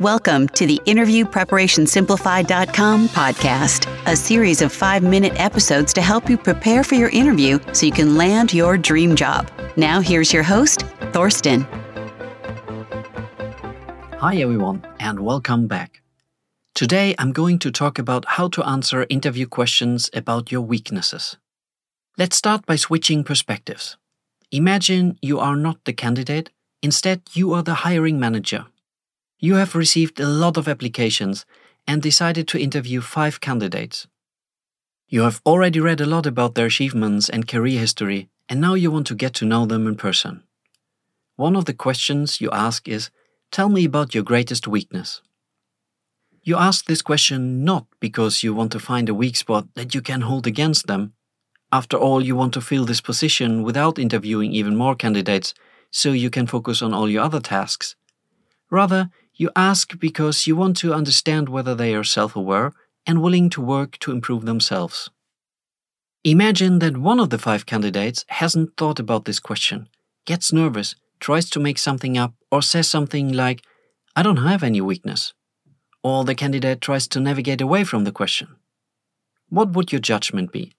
Welcome to the Interview podcast, a series of five minute episodes to help you prepare for your interview so you can land your dream job. Now, here's your host, Thorsten. Hi, everyone, and welcome back. Today, I'm going to talk about how to answer interview questions about your weaknesses. Let's start by switching perspectives. Imagine you are not the candidate, instead, you are the hiring manager. You have received a lot of applications and decided to interview five candidates. You have already read a lot about their achievements and career history, and now you want to get to know them in person. One of the questions you ask is Tell me about your greatest weakness. You ask this question not because you want to find a weak spot that you can hold against them, after all, you want to fill this position without interviewing even more candidates so you can focus on all your other tasks. Rather, you ask because you want to understand whether they are self aware and willing to work to improve themselves. Imagine that one of the five candidates hasn't thought about this question, gets nervous, tries to make something up, or says something like, I don't have any weakness. Or the candidate tries to navigate away from the question. What would your judgment be?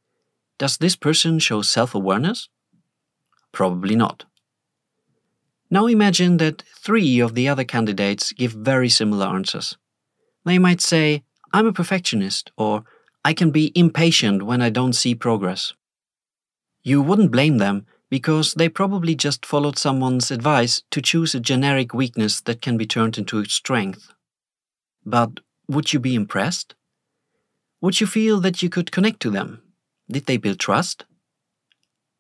Does this person show self awareness? Probably not. Now imagine that three of the other candidates give very similar answers. They might say, I'm a perfectionist, or I can be impatient when I don't see progress. You wouldn't blame them because they probably just followed someone's advice to choose a generic weakness that can be turned into a strength. But would you be impressed? Would you feel that you could connect to them? Did they build trust?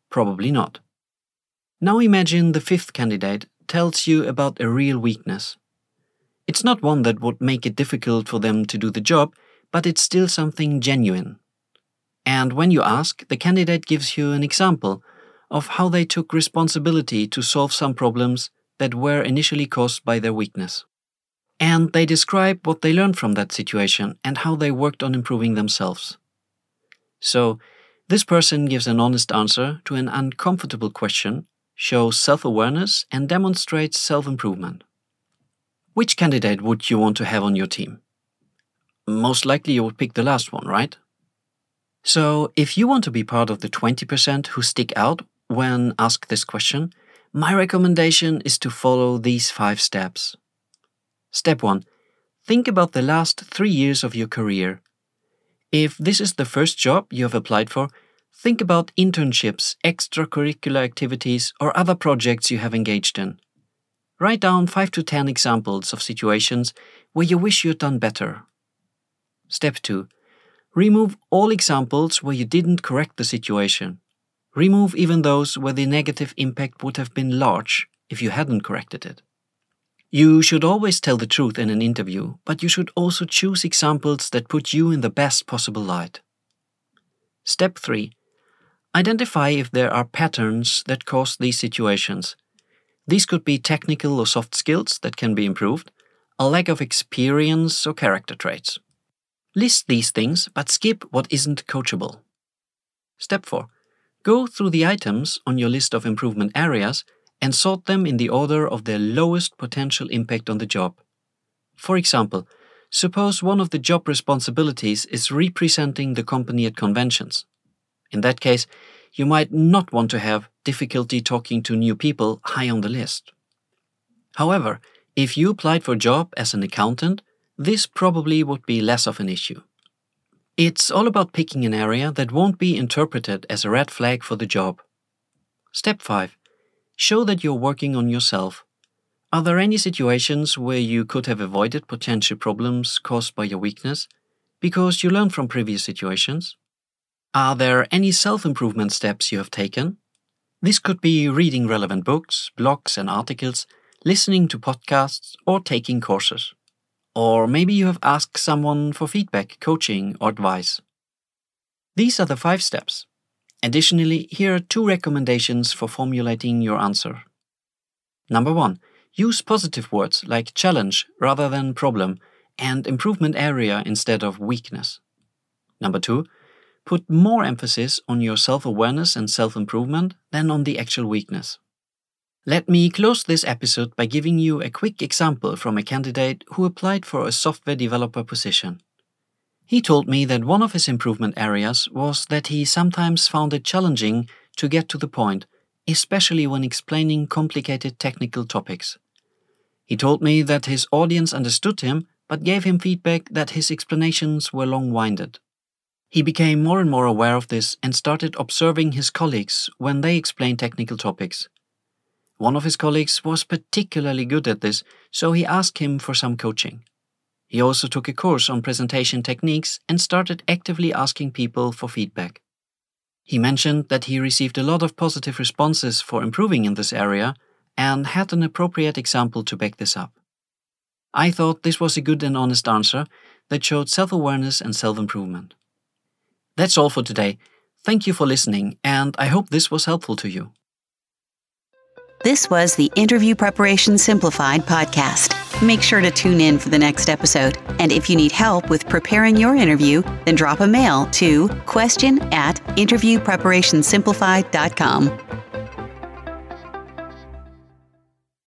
Probably not. Now imagine the fifth candidate tells you about a real weakness. It's not one that would make it difficult for them to do the job, but it's still something genuine. And when you ask, the candidate gives you an example of how they took responsibility to solve some problems that were initially caused by their weakness. And they describe what they learned from that situation and how they worked on improving themselves. So, this person gives an honest answer to an uncomfortable question, shows self awareness, and demonstrates self improvement. Which candidate would you want to have on your team? Most likely you would pick the last one, right? So, if you want to be part of the 20% who stick out when asked this question, my recommendation is to follow these five steps. Step 1 Think about the last three years of your career if this is the first job you have applied for, think about internships, extracurricular activities, or other projects you have engaged in. Write down 5 to 10 examples of situations where you wish you had done better. Step 2. Remove all examples where you didn't correct the situation. Remove even those where the negative impact would have been large if you hadn't corrected it. You should always tell the truth in an interview, but you should also choose examples that put you in the best possible light. Step 3. Identify if there are patterns that cause these situations. These could be technical or soft skills that can be improved, a lack of experience, or character traits. List these things, but skip what isn't coachable. Step 4. Go through the items on your list of improvement areas and sort them in the order of their lowest potential impact on the job. For example, suppose one of the job responsibilities is representing the company at conventions. In that case, you might not want to have difficulty talking to new people high on the list. However, if you applied for a job as an accountant, this probably would be less of an issue. It's all about picking an area that won't be interpreted as a red flag for the job. Step 5 Show that you're working on yourself. Are there any situations where you could have avoided potential problems caused by your weakness because you learned from previous situations? Are there any self improvement steps you have taken? This could be reading relevant books, blogs, and articles, listening to podcasts, or taking courses. Or maybe you have asked someone for feedback, coaching, or advice. These are the five steps. Additionally, here are two recommendations for formulating your answer. Number one, use positive words like challenge rather than problem and improvement area instead of weakness. Number two, put more emphasis on your self awareness and self improvement than on the actual weakness. Let me close this episode by giving you a quick example from a candidate who applied for a software developer position. He told me that one of his improvement areas was that he sometimes found it challenging to get to the point, especially when explaining complicated technical topics. He told me that his audience understood him but gave him feedback that his explanations were long winded. He became more and more aware of this and started observing his colleagues when they explained technical topics. One of his colleagues was particularly good at this, so he asked him for some coaching. He also took a course on presentation techniques and started actively asking people for feedback. He mentioned that he received a lot of positive responses for improving in this area and had an appropriate example to back this up. I thought this was a good and honest answer that showed self awareness and self improvement. That's all for today. Thank you for listening, and I hope this was helpful to you. This was the Interview Preparation Simplified podcast. Make sure to tune in for the next episode. And if you need help with preparing your interview, then drop a mail to question at interviewpreparationsimplified.com.